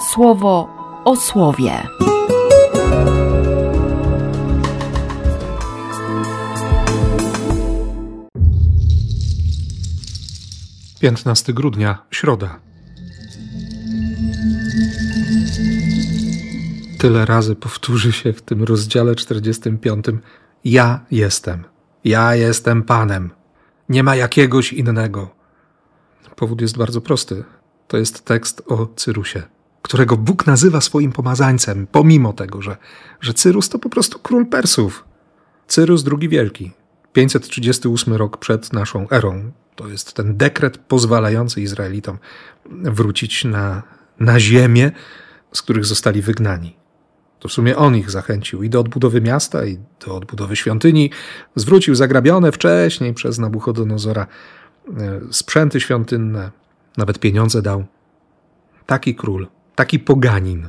słowo o słowie. 15 grudnia, środa. Tyle razy powtórzy się w tym rozdziale 45. Ja jestem. Ja jestem Panem. Nie ma jakiegoś innego. Powód jest bardzo prosty. To jest tekst o Cyrusie, którego Bóg nazywa swoim pomazańcem, pomimo tego, że, że Cyrus to po prostu król Persów. Cyrus II Wielki, 538 rok przed naszą erą. To jest ten dekret pozwalający Izraelitom wrócić na, na ziemię, z których zostali wygnani. To w sumie on ich zachęcił i do odbudowy miasta, i do odbudowy świątyni. Zwrócił zagrabione wcześniej przez Nabuchodonozora e, sprzęty świątynne, nawet pieniądze dał. Taki król, taki poganin,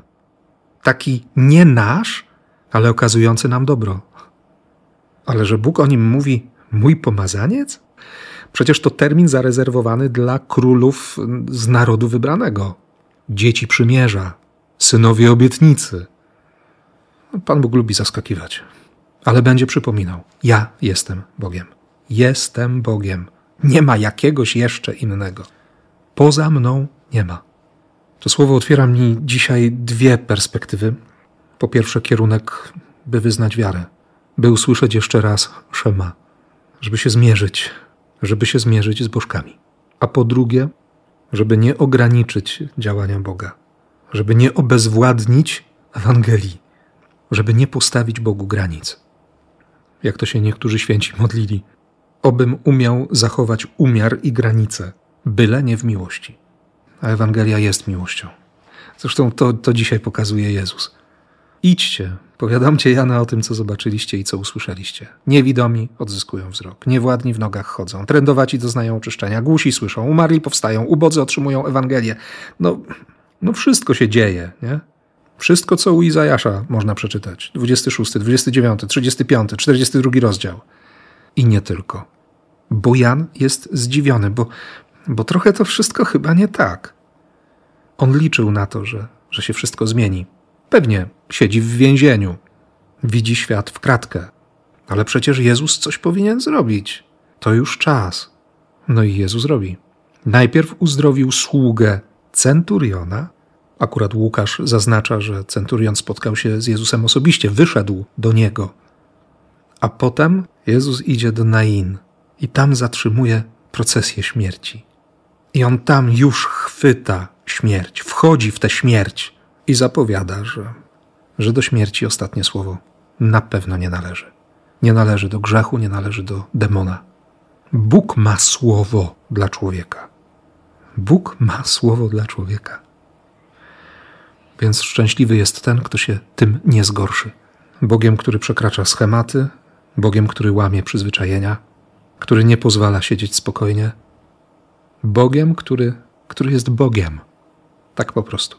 taki nie nasz, ale okazujący nam dobro. Ale że Bóg o nim mówi, mój pomazaniec? Przecież to termin zarezerwowany dla królów z narodu wybranego, dzieci przymierza, synowie obietnicy. Pan Bóg lubi zaskakiwać, ale będzie przypominał: Ja jestem Bogiem. Jestem Bogiem. Nie ma jakiegoś jeszcze innego. Poza mną nie ma. To słowo otwiera mi dzisiaj dwie perspektywy. Po pierwsze, kierunek, by wyznać wiarę, by usłyszeć jeszcze raz Szema, żeby się zmierzyć, żeby się zmierzyć z bożkami. A po drugie, żeby nie ograniczyć działania Boga, żeby nie obezwładnić Ewangelii, żeby nie postawić Bogu granic. Jak to się niektórzy święci modlili, obym umiał zachować umiar i granice, byle nie w miłości. A Ewangelia jest miłością. Zresztą to, to dzisiaj pokazuje Jezus. Idźcie, powiadamcie Jana o tym, co zobaczyliście i co usłyszeliście. Niewidomi odzyskują wzrok, niewładni w nogach chodzą, trędowaci doznają oczyszczenia, głusi słyszą, umarli powstają, ubodzy otrzymują Ewangelię. No, no wszystko się dzieje, nie? Wszystko, co u Izajasza można przeczytać. 26, 29, 35, 42 rozdział. I nie tylko. Bo Jan jest zdziwiony, bo, bo trochę to wszystko chyba nie tak. On liczył na to, że, że się wszystko zmieni. Pewnie siedzi w więzieniu, widzi świat w kratkę. Ale przecież Jezus coś powinien zrobić. To już czas. No i Jezus robi. Najpierw uzdrowił sługę centuriona, Akurat Łukasz zaznacza, że centurion spotkał się z Jezusem osobiście, wyszedł do niego. A potem Jezus idzie do Nain i tam zatrzymuje procesję śmierci. I on tam już chwyta śmierć, wchodzi w tę śmierć i zapowiada, że, że do śmierci ostatnie słowo na pewno nie należy. Nie należy do grzechu, nie należy do demona. Bóg ma słowo dla człowieka. Bóg ma słowo dla człowieka. Więc szczęśliwy jest ten, kto się tym nie zgorszy. Bogiem, który przekracza schematy, Bogiem, który łamie przyzwyczajenia, który nie pozwala siedzieć spokojnie, Bogiem, który, który jest Bogiem. Tak po prostu.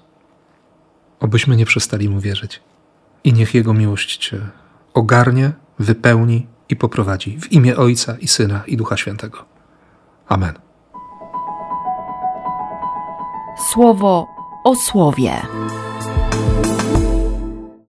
Obyśmy nie przestali mu wierzyć. I niech Jego miłość Cię ogarnie, wypełni i poprowadzi w imię Ojca i Syna i Ducha Świętego. Amen. Słowo o słowie.